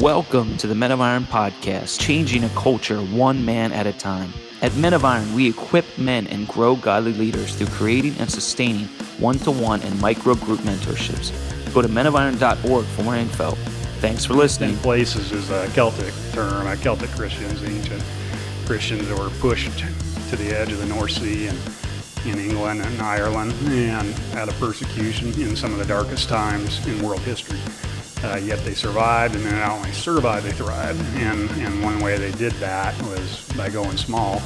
Welcome to the Men of Iron podcast, changing a culture one man at a time. At Men of Iron, we equip men and grow godly leaders through creating and sustaining one to one and micro group mentorships. Go to menofiron.org for more info. Thanks for listening. places is a Celtic term, a Celtic Christians, ancient Christians that were pushed to the edge of the North Sea and in England and Ireland and out of persecution in some of the darkest times in world history. Uh, yet they survived, and then not only survived, they thrived. And, and one way they did that was by going small,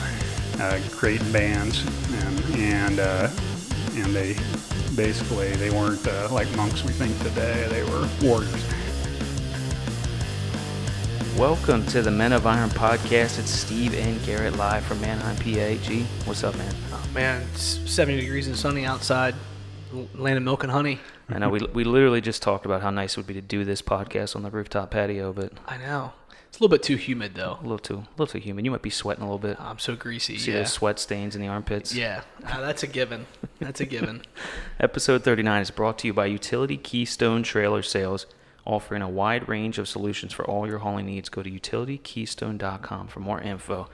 uh, creating bands, and and uh, and they basically they weren't uh, like monks we think today. They were warriors. Welcome to the Men of Iron podcast. It's Steve and Garrett live from Manheim, PA. G, what's up, man? Oh man, it's 70 degrees and sunny outside. Land of milk and honey. I know we, we literally just talked about how nice it would be to do this podcast on the rooftop patio, but I know. It's a little bit too humid though. a little too a little too humid. You might be sweating a little bit. I'm so greasy. See yeah. those sweat stains in the armpits. Yeah, uh, that's a given. That's a given. Episode 39 is brought to you by Utility Keystone Trailer Sales, offering a wide range of solutions for all your hauling needs. Go to utilitykeystone.com for more info.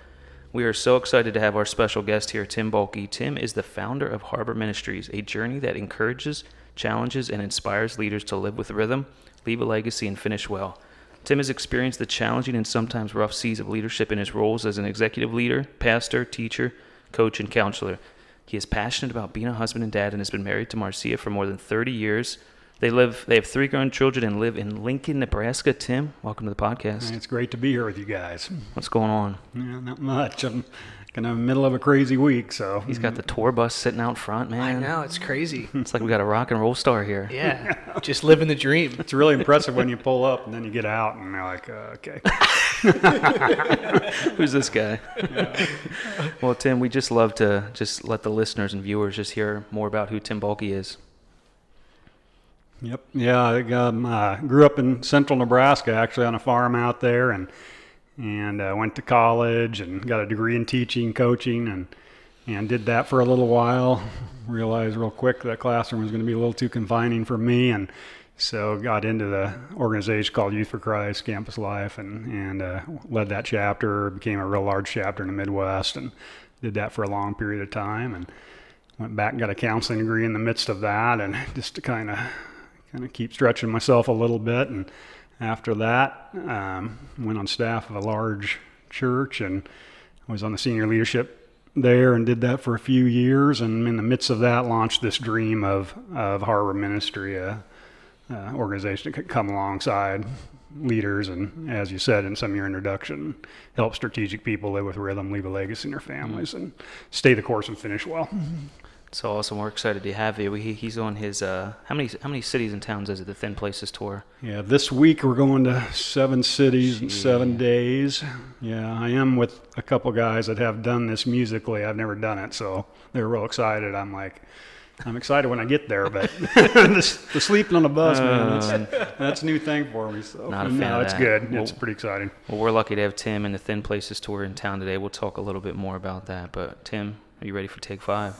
We are so excited to have our special guest here, Tim Bulkey. Tim is the founder of Harbor Ministries, a journey that encourages, challenges, and inspires leaders to live with rhythm, leave a legacy, and finish well. Tim has experienced the challenging and sometimes rough seas of leadership in his roles as an executive leader, pastor, teacher, coach, and counselor. He is passionate about being a husband and dad and has been married to Marcia for more than 30 years. They live they have three grown children and live in Lincoln, Nebraska. Tim, welcome to the podcast. It's great to be here with you guys. What's going on? Yeah, not much. I'm kind of in the middle of a crazy week, so He's got the tour bus sitting out front, man. I know it's crazy. It's like we got a rock and roll star here. Yeah, just living the dream. it's really impressive when you pull up and then you get out and they're like, uh, okay. Who's this guy? well, Tim, we just love to just let the listeners and viewers just hear more about who Tim Bulkey is. Yep. Yeah, I um, uh, grew up in central Nebraska, actually on a farm out there, and and uh, went to college and got a degree in teaching, coaching, and and did that for a little while. Realized real quick that classroom was going to be a little too confining for me, and so got into the organization called Youth for Christ Campus Life, and and uh, led that chapter. Became a real large chapter in the Midwest, and did that for a long period of time, and went back and got a counseling degree in the midst of that, and just to kind of kind of keep stretching myself a little bit. And after that, um, went on staff of a large church and was on the senior leadership there and did that for a few years. And in the midst of that, launched this dream of of Harbor Ministry, a, a organization that could come alongside leaders and, as you said in some of your introduction, help strategic people live with rhythm, leave a legacy in their families, mm-hmm. and stay the course and finish well. Mm-hmm. So awesome! We're excited to have you. He, he's on his uh, how many how many cities and towns is it? The Thin Places tour. Yeah, this week we're going to seven cities in seven days. Yeah, I am with a couple guys that have done this musically. I've never done it, so they're real excited. I'm like, I'm excited when I get there, but the, the sleeping on the bus, man, that's, that's a new thing for me. So Not a fan no, it's good. Well- it's pretty exciting. Well, we're lucky to have Tim and the Thin Places tour in town today. We'll talk a little bit more about that. But Tim, are you ready for take five?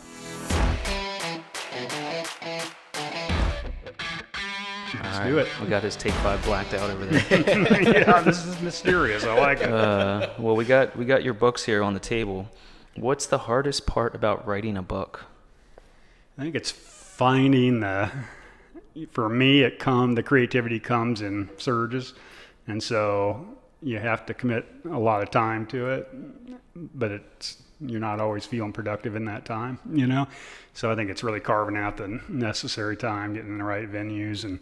Let's All do it. We got his take five blacked out over there. yeah, this is mysterious. I like it. uh, well, we got we got your books here on the table. What's the hardest part about writing a book? I think it's finding the. For me, it come the creativity comes in surges, and so you have to commit a lot of time to it. But it's you're not always feeling productive in that time, you know. So I think it's really carving out the necessary time, getting in the right venues, and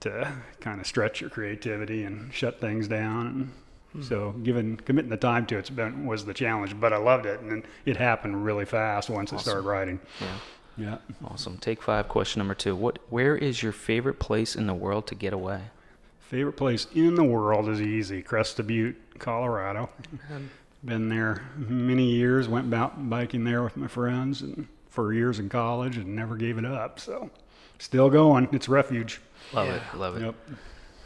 to kind of stretch your creativity and shut things down. And hmm. so, given committing the time to it's been was the challenge, but I loved it, and it happened really fast once I started writing. Yeah. Yeah. Awesome. Take five. Question number two. What? Where is your favorite place in the world to get away? Favorite place in the world is easy. Crested Butte, Colorado. Been there many years. Went out biking there with my friends and for years in college and never gave it up. So still going. It's refuge. Love Yeah. it. Love it. Yep.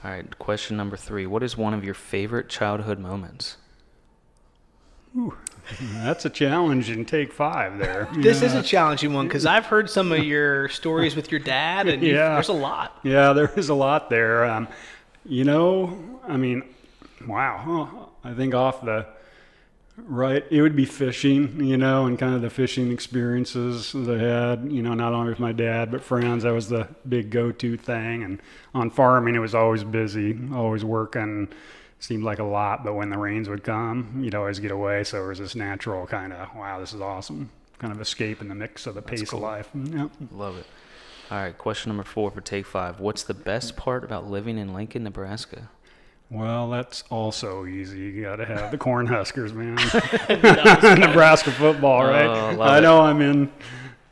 All right. Question number three. What is one of your favorite childhood moments? That's a challenge in take five there. This yeah. is a challenging one because I've heard some of your stories with your dad, and Yeah. there's a lot. Yeah, there is a lot there. Um, You know, I mean, wow. I think off the right, it would be fishing, you know, and kind of the fishing experiences that I had, you know, not only with my dad, but friends. That was the big go to thing. And on farming, it was always busy, always working. Seemed like a lot, but when the rains would come, you'd always get away. So it was this natural kind of, wow, this is awesome, kind of escape in the mix of the pace cool. of life. Mm, yep. Love it. All right, question number four for take five. What's the best part about living in Lincoln, Nebraska? Well, that's also easy. You got to have the Cornhuskers, man. Nebraska football, right? Oh, love I it. know I'm in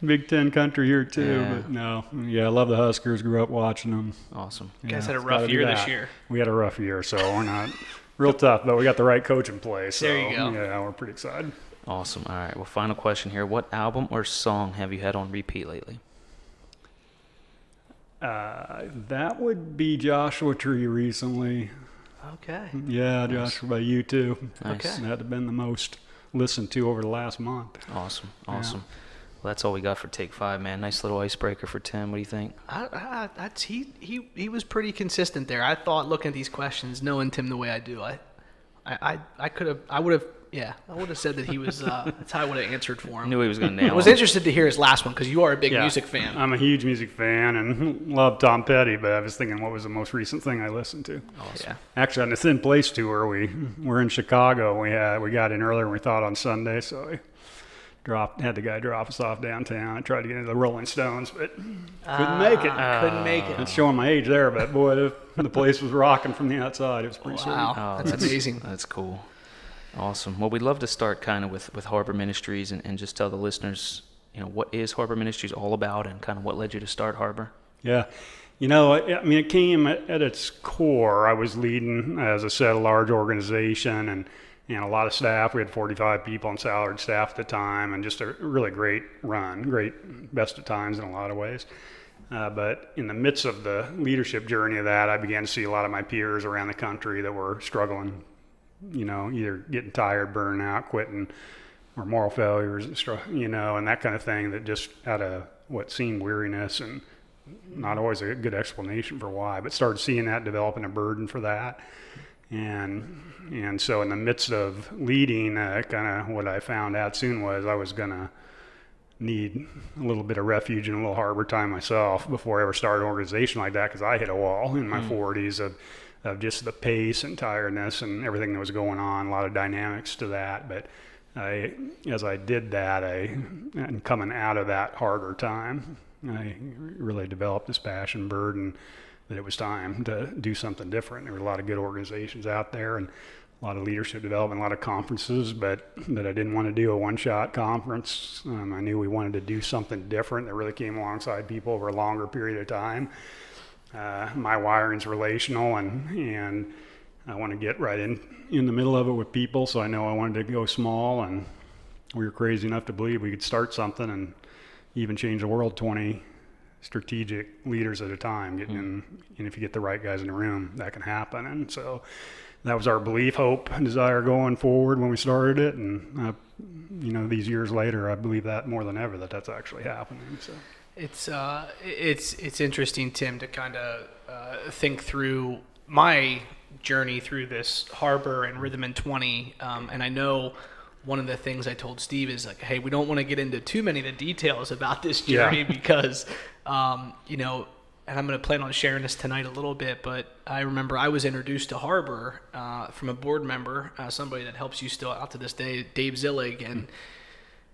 Big Ten country here too, Yeah. but no, yeah, I love the Huskers. Grew up watching them. Awesome. You guys had a rough year this year. We had a rough year, so we're not real tough, but we got the right coach in place. So, There you go. Yeah, we're pretty excited. Awesome. All right. Well, final question here. What album or song have you had on repeat lately? Uh, that would be Joshua Tree recently. Okay. Yeah, Joshua by U2. Nice. Okay. That'd have been the most listened to over the last month. Awesome. Yeah. Awesome. Well, that's all we got for take five, man. Nice little icebreaker for Tim. What do you think? I, I, that's he, he he was pretty consistent there. I thought looking at these questions, knowing Tim the way I do, I I I, I could have I would have yeah I would have said that he was uh, that's how I would have answered for I him. knew he was going to nail I was it. interested to hear his last one because you are a big Yeah. music fan. I'm a huge music fan and love Tom Petty, but I was thinking what was the most recent thing I listened to. yeah. Actually, on the Thin Place tour, we were in Chicago. We had we got in earlier than we thought on Sunday, so we dropped had the guy drop us off downtown. I tried to get into the Rolling Stones, but couldn't make it. Ah, couldn't make it. That's showing my age there, but boy, the, the place was rocking from the outside. It was pretty Wow, Oh, that's amazing. That's cool. Awesome. Well, we'd love to start kind of with, with Harbor Ministries and, and just tell the listeners, you know, what is Harbor Ministries all about and kind of what led you to start Harbor? Yeah. You know, I mean, it came at, at its core. I was leading, as I said, a large organization and, and a lot of staff. We had 45 people on salaried staff at the time, and just a really great run, great best of times in a lot of ways. Uh, but in the midst of the leadership journey of that, I began to see a lot of my peers around the country that were struggling, you know, either getting tired, burning out, quitting, or moral failures, you know, and that kind of thing that just out of what seemed weariness and not always a good explanation for why, but started seeing that developing a burden for that. And and so in the midst of leading, uh, kind of what I found out soon was I was gonna need a little bit of refuge and a little harbor time myself before I ever started an organization like that because I hit a wall in my 40s of of just the pace and tiredness and everything that was going on, a lot of dynamics to that. But I, as I did that, I, and coming out of that harder time, I really developed this passion, burden that it was time to do something different. There were a lot of good organizations out there and a lot of leadership development, a lot of conferences, but that I didn't want to do a one-shot conference. Um, I knew we wanted to do something different that really came alongside people over a longer period of time. Uh, my wiring's relational, and and I want to get right in in the middle of it with people. So I know I wanted to go small, and we were crazy enough to believe we could start something and even change the world 20 strategic leaders at a time. Getting in, and if you get the right guys in the room, that can happen. And so that was our belief, hope, and desire going forward when we started it. And uh, you know, these years later, I believe that more than ever that that's actually happening. So. It's uh, it's it's interesting, Tim, to kind of uh, think through my journey through this harbor and rhythm in 20. Um, and I know one of the things I told Steve is like, hey, we don't want to get into too many of the details about this Yeah. journey because, um, you know, and I'm going to plan on sharing this tonight a little bit, but I remember I was introduced to Harbor uh, from a board member, uh, somebody that helps you still out to this day, Dave Zillig, and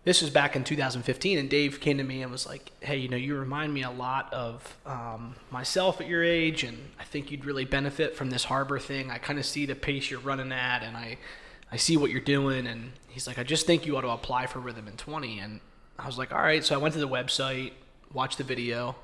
this was back in 2015 and dave came to me and was like hey you know you remind me a lot of um, myself at your age and i think you'd really benefit from this harbor thing. I kind of see the pace you're running at and i i see what you're doing. And he's like i just think you ought to apply for rhythm in 20 and i was like all right. So i went to the website watched the video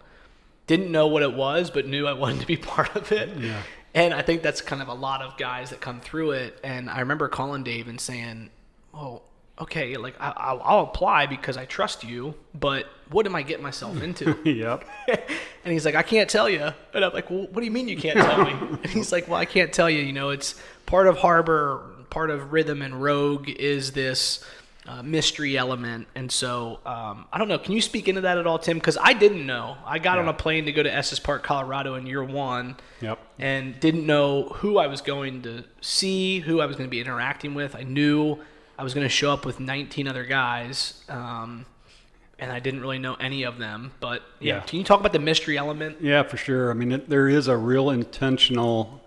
didn't know what it was but knew i wanted to be part of it. Yeah. and i think that's kind of a lot of guys that come through it. And i remember calling dave and saying oh okay like I, I'll, I'll apply because i trust you but what am i getting myself into yep. and he's like i can't tell you and i'm like well what do you mean you can't tell me and he's like well i can't tell you you know it's part of harbor part of rhythm and rogue is this uh, mystery element. And so um, I don't know. Can you speak into that at all, Tim? Because I didn't know. I got on a plane to go to Estes Park, Colorado in year one Yep. and didn't know who I was going to see, who I was going to be interacting with. I knew I was going to show up with 19 other guys, um, and I didn't really know any of them. But yeah, Yeah. can you talk about the mystery element? Yeah, for sure. I mean, it, there is a real intentional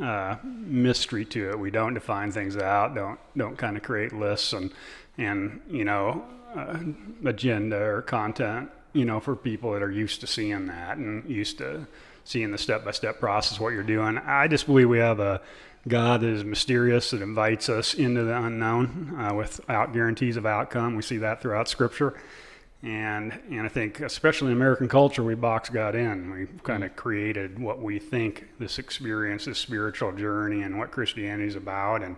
uh, mystery to it. We don't define things out. Don't don't kind of create lists and and you know uh, agenda or content. You know, for people that are used to seeing that and used to seeing the step by step process what you're doing. I just believe we have a God that is mysterious that invites us into the unknown uh, without guarantees of outcome. We see that throughout Scripture. And and I think especially in American culture, we box God in. We kind of created what we think this experience, this spiritual journey, and what Christianity is about. And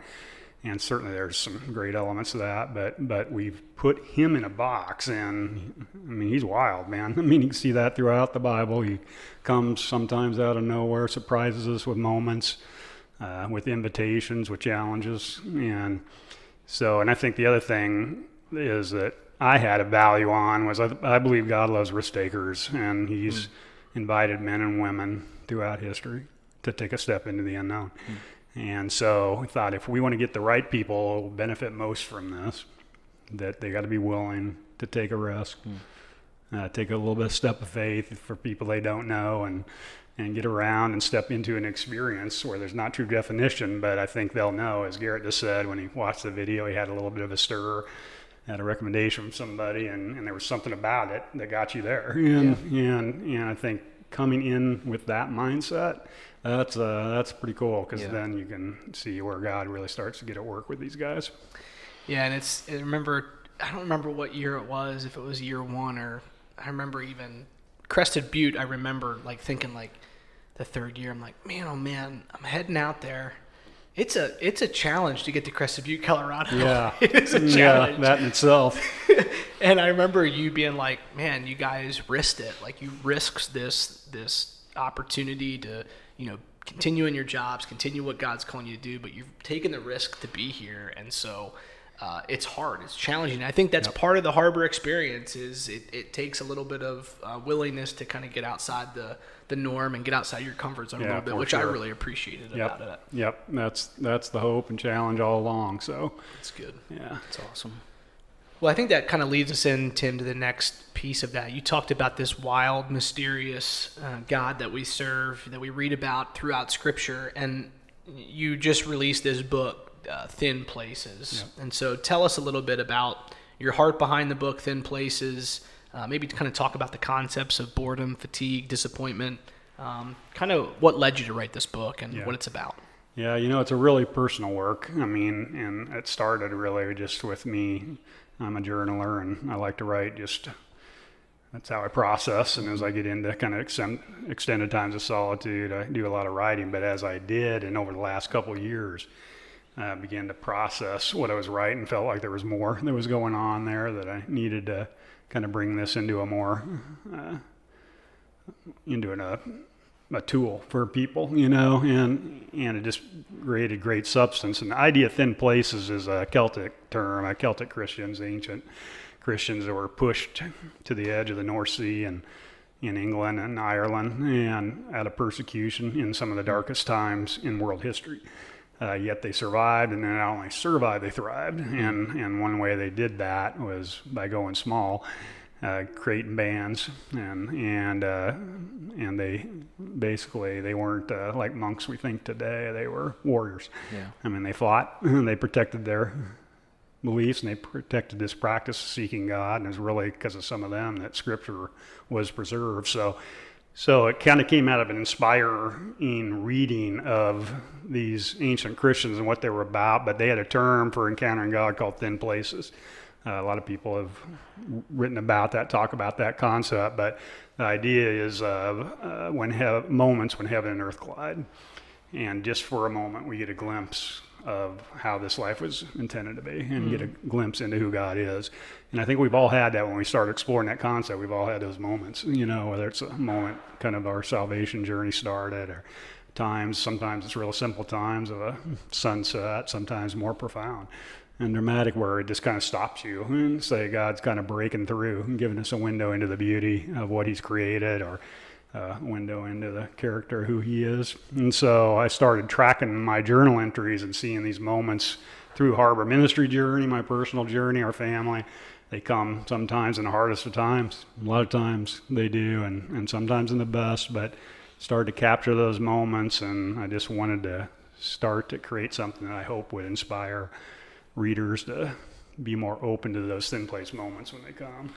and certainly there's some great elements of that. But but we've put him in a box, and I mean he's wild, man. I mean you can see that throughout the Bible. He comes sometimes out of nowhere, surprises us with moments, uh, with invitations, with challenges, and so, and I think the other thing is that I had a value on was I, I believe God loves risk takers, and He's invited men and women throughout history to take a step into the unknown. And so I thought if we want to get the right people benefit most from this, that they got to be willing to take a risk, uh, take a little bit of step of faith for people they don't know, and and get around and step into an experience where there's not true definition, but I think they'll know. As Garrett just said, when he watched the video, he had a little bit of a stir, had a recommendation from somebody, and, and there was something about it that got you there. And, and, and I think coming in with that mindset, that's, uh, that's pretty cool because Yeah. then you can see where God really starts to get at work with these guys. Yeah, and it's I remember I don't remember what year it was, if it was year one or I remember even Crested Butte. I remember like thinking like the third year. I'm like, man, oh man, I'm heading out there. It's a it's a challenge to get to Crested Butte, Colorado. Yeah. it is a Yeah, that in itself. and I remember you being like, "Man, you guys risked it. Like you risked this this opportunity to, you know, continue in your jobs, continue what God's calling you to do, but you've taken the risk to be here, and so." Uh, it's hard. It's challenging. I think that's part of the harbor experience. Is it, it takes a little bit of uh, willingness to kind of get outside the, the norm and get outside your comfort zone a little bit, which I really appreciated Yep. about it. Yep. That's, that's the hope and challenge all along. So, It's good. yeah. it's awesome. Well, I think that kind of leads us in, Tim, to the next piece of that. You talked about this wild, mysterious uh, God that we serve, that we read about throughout Scripture, and you just released this book, uh, Thin Places. And so tell us a little bit about your heart behind the book, Thin Places. Uh, maybe to kind of talk about the concepts of boredom, fatigue, disappointment, um, kind of what led you to write this book and Yeah. what it's about. Yeah, you know, it's a really personal work. I mean, and it started really just with me. I'm a journaler and I like to write just that's how I process. And as I get into kind of extend, extended times of solitude, I do a lot of writing. But as I did, and over the last couple of years, I began to process what I was writing. Felt like there was more that was going on there that I needed to kind of bring this into a more uh, into an, a a tool for people, you know, and and it just created great substance. And the idea of thin places is a Celtic term. Uh, Celtic Christians, ancient Christians that were pushed to the edge of the North Sea and in England and Ireland, and out of persecution in some of the darkest times in world history. Uh, yet they survived, and then not only survived, they thrived. And and one way they did that was by going small, uh, creating bands, and and uh, and they basically they weren't uh, like monks we think today. They were warriors. Yeah. I mean, they fought, they protected their beliefs, and they protected this practice of seeking God. And it was really because of some of them that Scripture was preserved. So, so it kind of came out of an inspiring reading of these ancient Christians and what they were about. But they had a term for encountering God called thin places. Uh, a lot of people have written about that, talk about that concept, but the idea is uh, uh, when hev- moments when heaven and earth collide, and just for a moment we get a glimpse of how this life was intended to be, and get a mm. glimpse into who God is. And I think we've all had that when we start exploring that concept. We've all had those moments, you know, whether it's a moment kind of our salvation journey started, or times sometimes it's real simple times of a sunset, sometimes more profound. and dramatic where it just kind of stops you and say God's kind of breaking through and giving us a window into the beauty of what He's created or a window into the character who He is. And so I started tracking my journal entries and seeing these moments through Harbor Ministry journey, my personal journey, our family. They come sometimes in the hardest of times. A lot of times they do, and, and sometimes in the best, but started to capture those moments, and I just wanted to start to create something that I hope would inspire readers to be more open to those thin place moments when they come.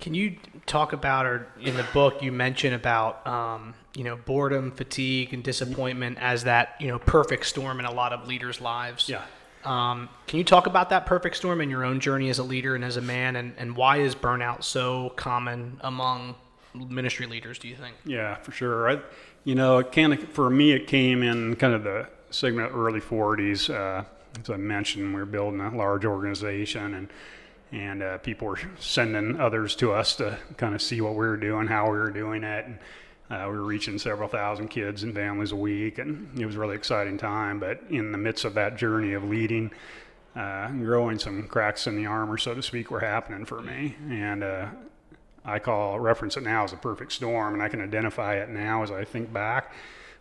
Can you talk about, or in the book you mention about, um, you know, boredom, fatigue, and disappointment as that, you know, perfect storm in a lot of leaders' lives? Yeah. Um, can you talk about that perfect storm in your own journey as a leader and as a man, and, and why is burnout so common among ministry leaders? Do you think? Yeah, for sure. I, you know, it kind of for me, it came in kind of the segment early 40s. Uh, as I mentioned, we were building a large organization, and and uh, people were sending others to us to kind of see what we were doing, how we were doing it. And, uh, we were reaching several thousand kids and families a week, and it was a really exciting time. But in the midst of that journey of leading, uh, growing some cracks in the armor, so to speak, were happening for me. And uh, I call reference it now as a perfect storm, and I can identify it now as I think back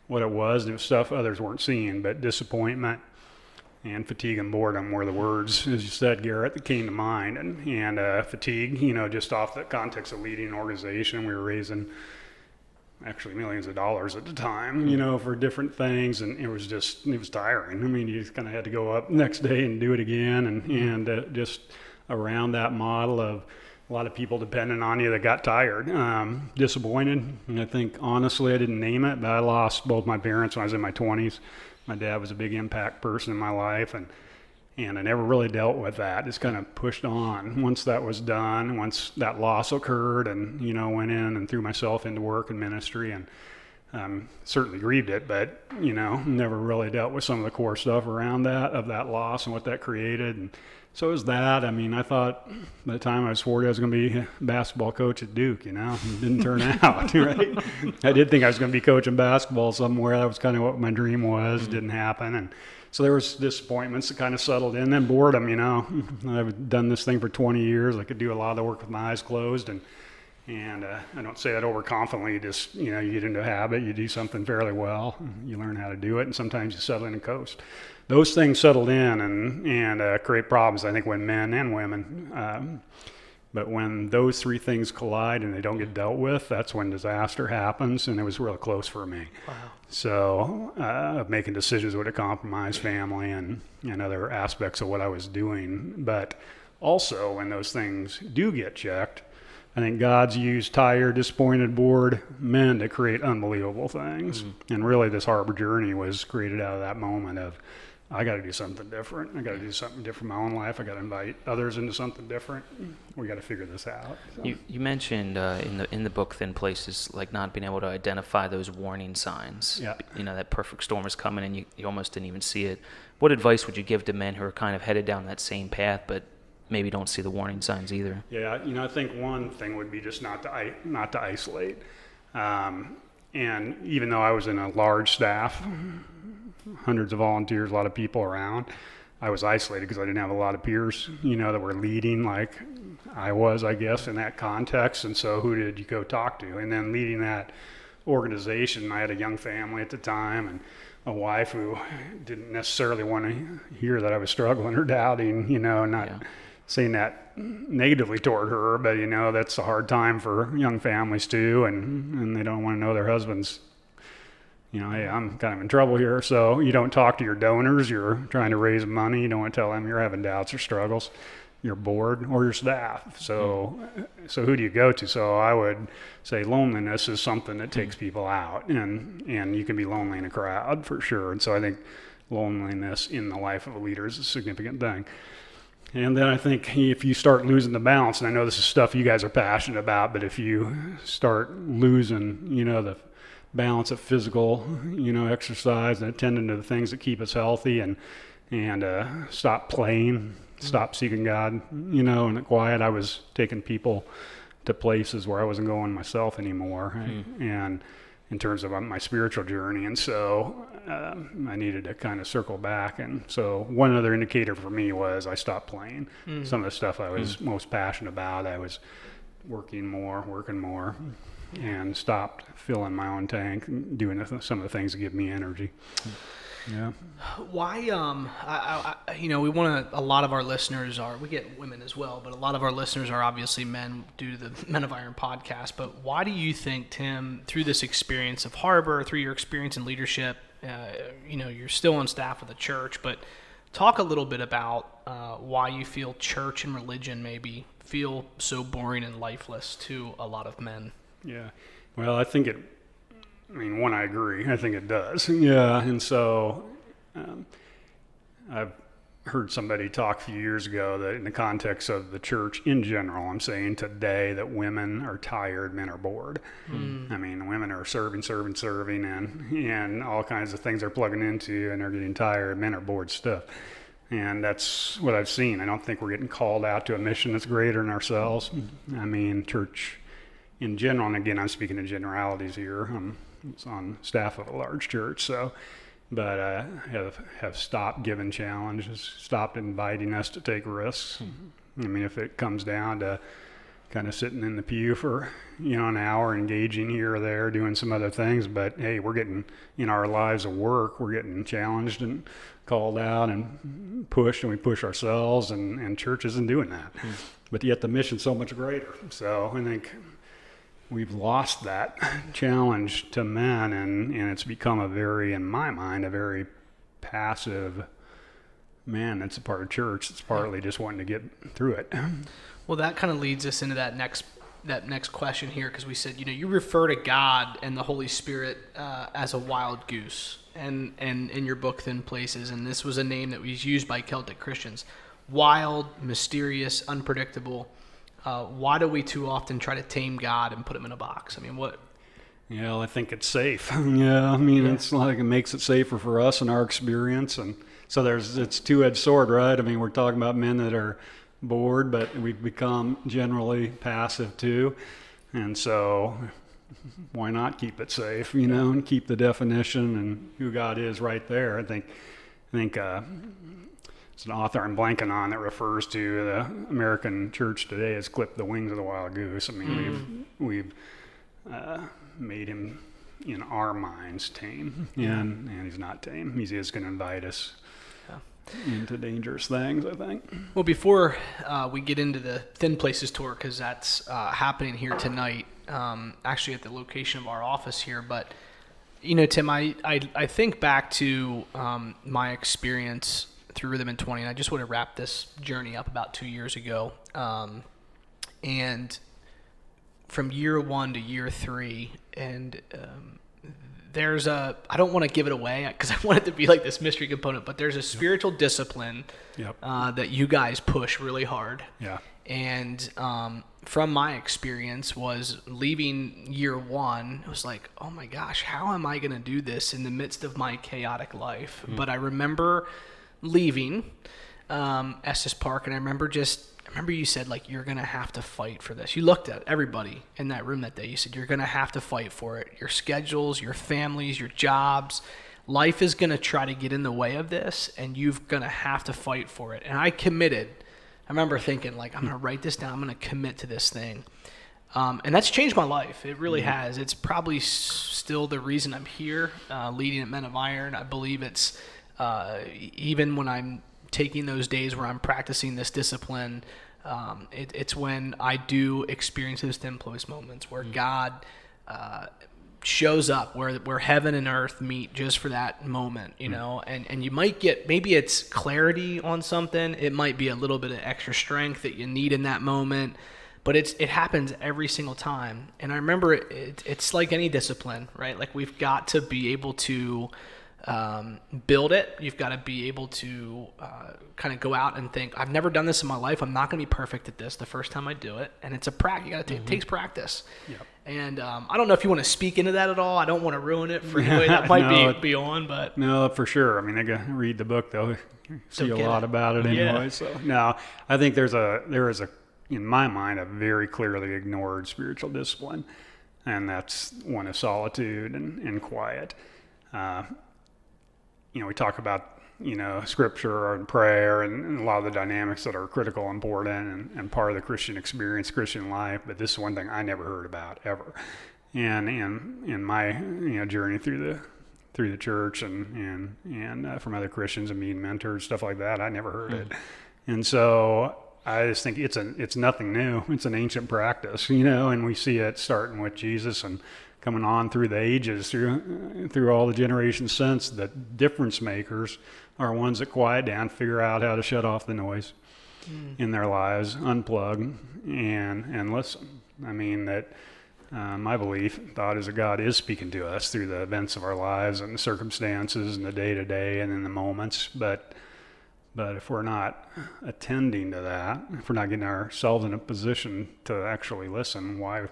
what it was. And it was stuff others weren't seeing, but disappointment and fatigue and boredom were the words, as you said, Garrett, that came to mind. And, and uh, fatigue, you know, just off the context of leading an organization, we were raising actually millions of dollars at the time, you know, for different things, and it was just it was tiring. I mean, you just kind of had to go up next day and do it again, and and uh, just around that model of a lot of people depending on you that got tired, um, disappointed. And I think honestly, I didn't name it, but I lost both my parents when I was in my 20s. My dad was a big impact person in my life, and and I never really dealt with that. Just kind of pushed on. Once that was done, once that loss occurred, and you know, went in and threw myself into work and ministry, and um, certainly grieved it, but you know, never really dealt with some of the core stuff around that of that loss and what that created. And so it was that. I mean, I thought by the time I was 40, I was going to be a basketball coach at Duke. You know, it didn't turn out right. I did think I was going to be coaching basketball somewhere. That was kind of what my dream was. Mm-hmm. Didn't happen, and so there was disappointments that kind of settled in. Then boredom, you know. I've done this thing for 20 years. I could do a lot of the work with my eyes closed, and and uh, I don't say that overconfidently. You just you know you get into a habit, you do something fairly well, you learn how to do it, and sometimes you settle in and coast. Those things settled in and and uh, create problems. I think when men and women. Um, but when those three things collide and they don't get dealt with, that's when disaster happens. And it was real close for me. Wow. So, uh, making decisions would have compromised family and, and other aspects of what I was doing. But also, when those things do get checked, I think God's used tired, disappointed, bored men to create unbelievable things. Mm-hmm. And really, this harbor journey was created out of that moment of I got to do something different. I got to do something different in my own life. I got to invite others into something different. We got to figure this out. So. You, you mentioned uh, in the in the book Thin Places like not being able to identify those warning signs. Yeah. You know that perfect storm is coming and you, you almost didn't even see it. What advice would you give to men who are kind of headed down that same path but maybe don't see the warning signs either? Yeah, you know I think one thing would be just not to not to isolate. Um, and even though I was in a large staff hundreds of volunteers, a lot of people around. I was isolated because I didn't have a lot of peers, you know, that were leading like I was, I guess, in that context. And so, who did you go talk to? And then leading that organization, I had a young family at the time and a wife who didn't necessarily want to hear that I was struggling or doubting, you know, not yeah. Saying that negatively toward her, but you know, that's a hard time for young families too, and and they don't want to know their husbands you know, hey, I'm kind of in trouble here. So you don't talk to your donors. You're trying to raise money. You don't want to tell them you're having doubts or struggles. Your board or your staff. So, mm. so who do you go to? So I would say loneliness is something that takes mm. people out, and and you can be lonely in a crowd for sure. And so I think loneliness in the life of a leader is a significant thing. And then I think if you start losing the balance, and I know this is stuff you guys are passionate about, but if you start losing, you know, the balance of physical, you know, exercise and attending to the things that keep us healthy and and uh, stop playing, stop seeking God, you know, in the quiet. I was taking people to places where I wasn't going myself anymore, mm. and in terms of uh, my spiritual journey. And so um, I needed to kind of circle back. And so one other indicator for me was I stopped playing. Some of the stuff I was most passionate about, I was working more, working more, and stopped filling my own tank, and doing some of the things that give me energy. Yeah. Why, um, I, I, you know, we want to. A lot of our listeners are. We get women as well, but a lot of our listeners are obviously men due to the Men of Iron podcast. But why do you think, Tim, through this experience of Harbor, through your experience in leadership, uh, you know, you're still on staff with the church, but talk a little bit about uh, why you feel church and religion maybe feel so boring and lifeless to a lot of men. Yeah. Well, I think it. I mean, one, I agree. I think it does. Yeah. And so, um, I've heard somebody talk a few years ago that in the context of the church in general, I'm saying today that women are tired, men are bored. I mean, women are serving, serving, serving, and and all kinds of things they're plugging into, and they're getting tired. Men are bored stuff. And that's what I've seen. I don't think we're getting called out to a mission that's greater than ourselves. I mean, church in general, and again, I'm speaking in generalities here. I'm on staff of a large church, so, but uh, have have stopped giving challenges, stopped inviting us to take risks. I mean, if it comes down to kind of sitting in the pew for you know an hour, engaging here or there, doing some other things, but hey, we're getting in our lives of work, we're getting challenged and called out and pushed, and we push ourselves, and and church isn't doing that. But yet the mission's so much greater. So I think we've lost that challenge to men and, and it's become a very in my mind a very passive man. That's a part of church. It's partly just wanting to get through it. Well, that kind of leads us into that next that next question here because we said you know you refer to God and the Holy Spirit uh, as a wild goose and and in your book Thin Places and this was a name that was used by Celtic Christians. Wild mysterious unpredictable uh, why do we too often try to tame God and put him in a box? I mean what? Yeah well, i think it's safe. Yeah i mean it's like it makes it safer for us and our experience and so there's it's two-edged sword right? I mean we're talking about men that are bored but we've become generally passive too and so why not keep it safe, you know, and keep the definition and who God is right there. I think, I think uh, it's an author I'm blanking on that refers to the American church today has clipped the wings of the wild goose. I mean, we've we've uh, made him in our minds tame, and and he's not tame. He's is going to invite us into dangerous things. I think. Well, before uh, we get into the Thin Places tour, because that's uh, happening here tonight, um, actually at the location of our office here. But you know, Tim, I I, I think back to um, my experience through Rhythm in 20, and I just want to wrap this journey up about two years ago. Um, and from year one to year three, and um, there's a I don't want to give it away because I want it to be like this mystery component, but there's a spiritual discipline Yep. uh, that you guys push really hard. Yeah. And um, from my experience, was leaving year one, it was like, oh my gosh, how am I going to do this in the midst of my chaotic life? But I remember leaving um, Estes Park, and I remember just, I remember you said like you're gonna have to fight for this. You looked at everybody in that room that day. You said you're gonna have to fight for it. Your schedules, your families, your jobs, life is gonna try to get in the way of this, and you've gonna have to fight for it. And I committed. I remember thinking like I'm gonna write this down. I'm gonna commit to this thing. Um, and that's changed my life. It really has. It's probably s- still the reason I'm here, uh, leading at Men of Iron. I believe it's uh, even when I'm taking those days where I'm practicing this discipline. Um, it, it's when I do experience those thin place moments where God uh, shows up, where where heaven and earth meet just for that moment, you know. And and you might get maybe it's clarity on something. It might be a little bit of extra strength that you need in that moment but it's it happens every single time and i remember it, it, it's like any discipline right like we've got to be able to um, build it you've got to be able to uh, kind of go out and think i've never done this in my life i'm not going to be perfect at this the first time i do it and it's a practice you got to take it takes practice Yep. and um, i don't know if you want to speak into that at all i don't want to ruin it for anybody that might No, be, be on but No, for sure. I mean, I got read the book though. See a lot it. about it Yeah. anyway. So no, I think there's a there is a in my mind a very clearly ignored spiritual discipline, and that's one of solitude and, and quiet. Uh, you know, we talk about you know scripture and prayer and, and a lot of the dynamics that are critical, and important, and, and part of the Christian experience, Christian life. But this is one thing I never heard about ever, and and in my you know journey through the through the church and and and uh, from other Christians and being mentors, stuff like that, I never heard mm. it, and so I just think it's a it's nothing new. It's an ancient practice, you know, and we see it starting with Jesus and coming on through the ages, through through all the generations since. That difference makers are ones that quiet down, figure out how to shut off the noise mm. in their lives, unplug, and and listen. I mean that. Uh, my belief, thought is that God is speaking to us through the events of our lives and the circumstances and the day to day and in the moments. But but if we're not attending to that, if we're not getting ourselves in a position to actually listen, why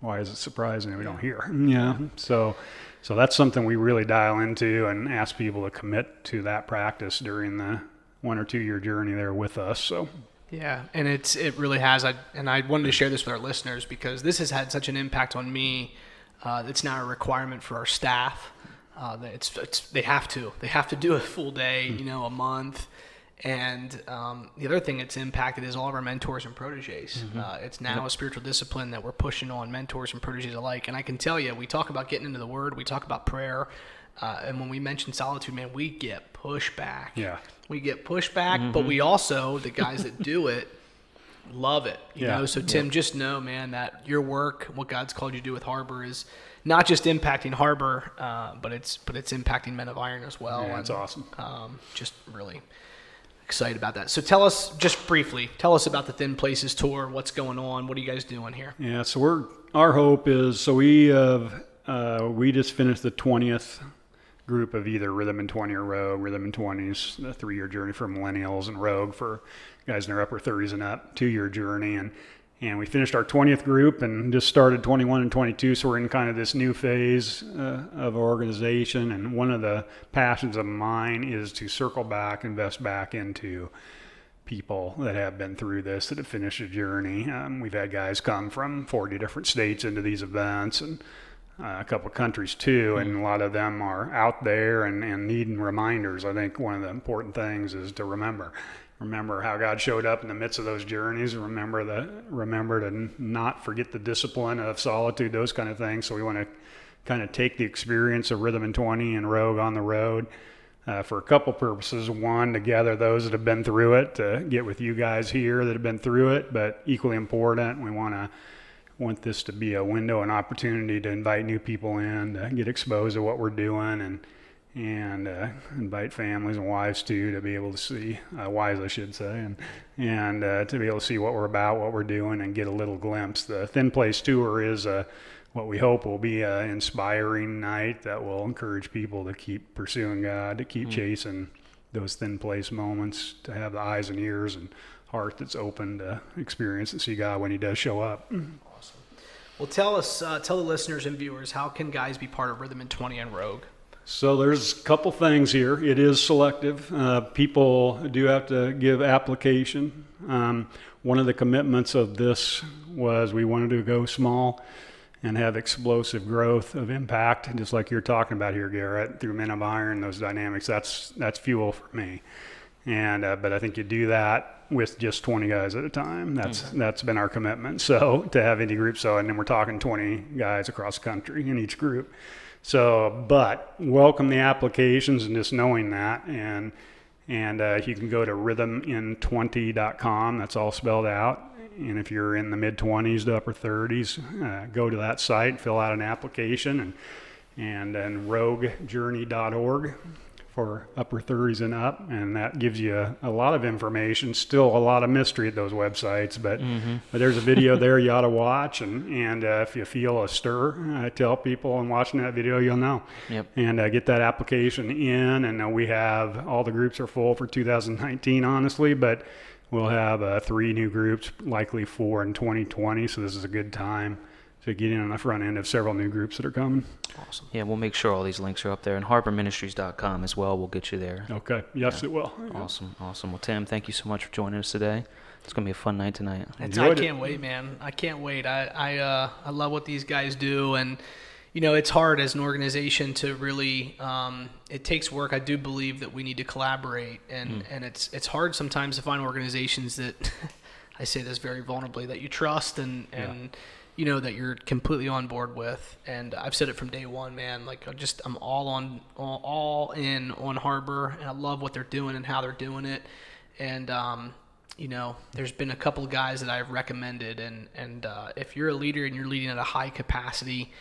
why is it surprising that we don't hear? Yeah. So, so that's something we really dial into and ask people to commit to that practice during the one or two year journey there with us. So. Yeah, and it's it really has. I and I wanted to share this with our listeners because this has had such an impact on me. Uh, it's now a requirement for our staff. Uh, it's, it's they have to they have to do a full day, you know, a month. And um, the other thing it's impacted is all of our mentors and proteges. Mm-hmm. Uh, it's now yep. a spiritual discipline that we're pushing on mentors and proteges alike. And I can tell you, we talk about getting into the Word, we talk about prayer, uh, and when we mention solitude, man, we get pushback. Yeah, we get pushback, mm-hmm. but we also the guys that do it love it. You yeah. know, so Tim, just know, man, that your work, what God's called you to do with Harbor, is not just impacting Harbor, uh, but it's but it's impacting Men of Iron as well. Yeah, that's and, awesome. Um, just really excited about that. So tell us just briefly, tell us about the Thin Places tour. What's going on? What are you guys doing here? Yeah, so we're our hope is so we have uh, we just finished the twentieth group of either Rhythm in 20 or Rogue, Rhythm in 20s, the three year journey for millennials, and Rogue for guys in their upper 30s and up, two year journey. And and we finished our 20th group and just started 21 and 22 so we're in kind of this new phase uh, of organization. And one of the passions of mine is to circle back invest back into people that have been through this that have finished a journey. Um, we've had guys come from 40 different states into these events and uh, a couple countries too, and a lot of them are out there and, and needing reminders. I think one of the important things is to remember remember how God showed up in the midst of those journeys. Remember the remember to not forget the discipline of solitude, those kind of things. So we want to kind of take the experience of Rhythm in 20 and Rogue on the road uh, for a couple purposes. One, to gather those that have been through it, to get with you guys here that have been through it. But equally important, we want to want this to be a window, an opportunity to invite new people in, to get exposed to what we're doing and and uh, invite families and wives too to be able to see uh, wives I should say and and uh, to be able to see what we're about what we're doing and get a little glimpse. The thin place tour is uh, what we hope will be an inspiring night that will encourage people to keep pursuing God to keep mm. chasing those thin place moments to have the eyes and ears and heart that's open to experience and see God when he does show up. Awesome. Well tell us uh, tell the listeners and viewers how can guys be part of Rhythm in 20 and Rogue so there's a couple things here. It is selective. Uh, people do have to give application. Um, one of the commitments of this was we wanted to go small and have explosive growth of impact, just like you're talking about here, Garrett, through Men of Iron, those dynamics. That's that's fuel for me. And uh, but I think you do that with just 20 guys at a time. That's mm-hmm. that's been our commitment. So to have any group, so and then we're talking 20 guys across the country in each group. So, but welcome the applications and just knowing that. And and uh, you can go to rhythmin20.com. That's all spelled out. And if you're in the mid 20s to upper 30s, uh, go to that site, fill out an application, and and then roguejourney.org for upper 30s and up, and that gives you a, a, lot of information. Still a lot of mystery at those websites, but, mm-hmm. but there's a video there you ought to watch, and and uh, if you feel a stir, I tell people and watching that video, you'll know. Yep. And uh, get that application in, and uh, we have all the groups are full for 2019, honestly, but we'll have uh, three new groups, likely four in 2020. So this is a good time to get in on the front end of several new groups that are coming. Awesome. Yeah, we'll make sure all these links are up there and harborministries.com as well. We'll get you there. Okay. Yes, yeah. it will. Awesome. Awesome. Well, Tim, thank you so much for joining us today. It's gonna be a fun night tonight. I can't it. wait, man. I can't wait. I I uh, I love what these guys do, and you know, it's hard as an organization to really. Um, it takes work. I do believe that we need to collaborate, and and it's it's hard sometimes to find organizations that. I say this very vulnerably that you trust and and you know that you're completely on board with. And I've said it from day one, man. Like I just I'm all on all, all in on Harbor, and I love what they're doing and how they're doing it. And um, you know, there's been a couple of guys that I've recommended, and and uh, if you're a leader and you're leading at a high capacity,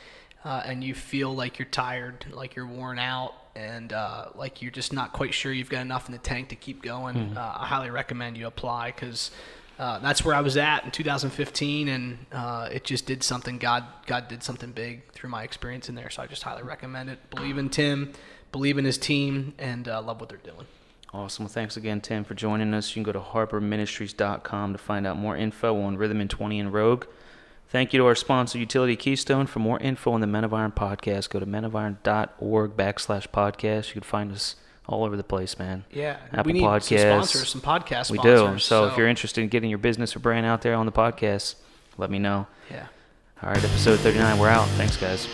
uh, and you feel like you're tired, like you're worn out, and uh, like you're just not quite sure you've got enough in the tank to keep going, uh, I highly recommend you apply because. Uh, that's where I was at in 2015, and uh, it just did something. God, God did something big through my experience in there. So I just highly recommend it. Believe in Tim, believe in his team, and uh, love what they're doing. Awesome. Well, thanks again, Tim, for joining us. You can go to harperministries.com to find out more info on Rhythm in 20 and Rogue. Thank you to our sponsor, Utility Keystone. For more info on the Men of Iron podcast, go to menofiron.org backslash podcast. You can find us all over the place, man. Yeah, Apple we need Podcasts. some sponsors, some podcast We sponsors. do. So, if you're interested in getting your business or brand out there on the podcast, let me know. yeah. All right, episode 39, we're out. Thanks, guys.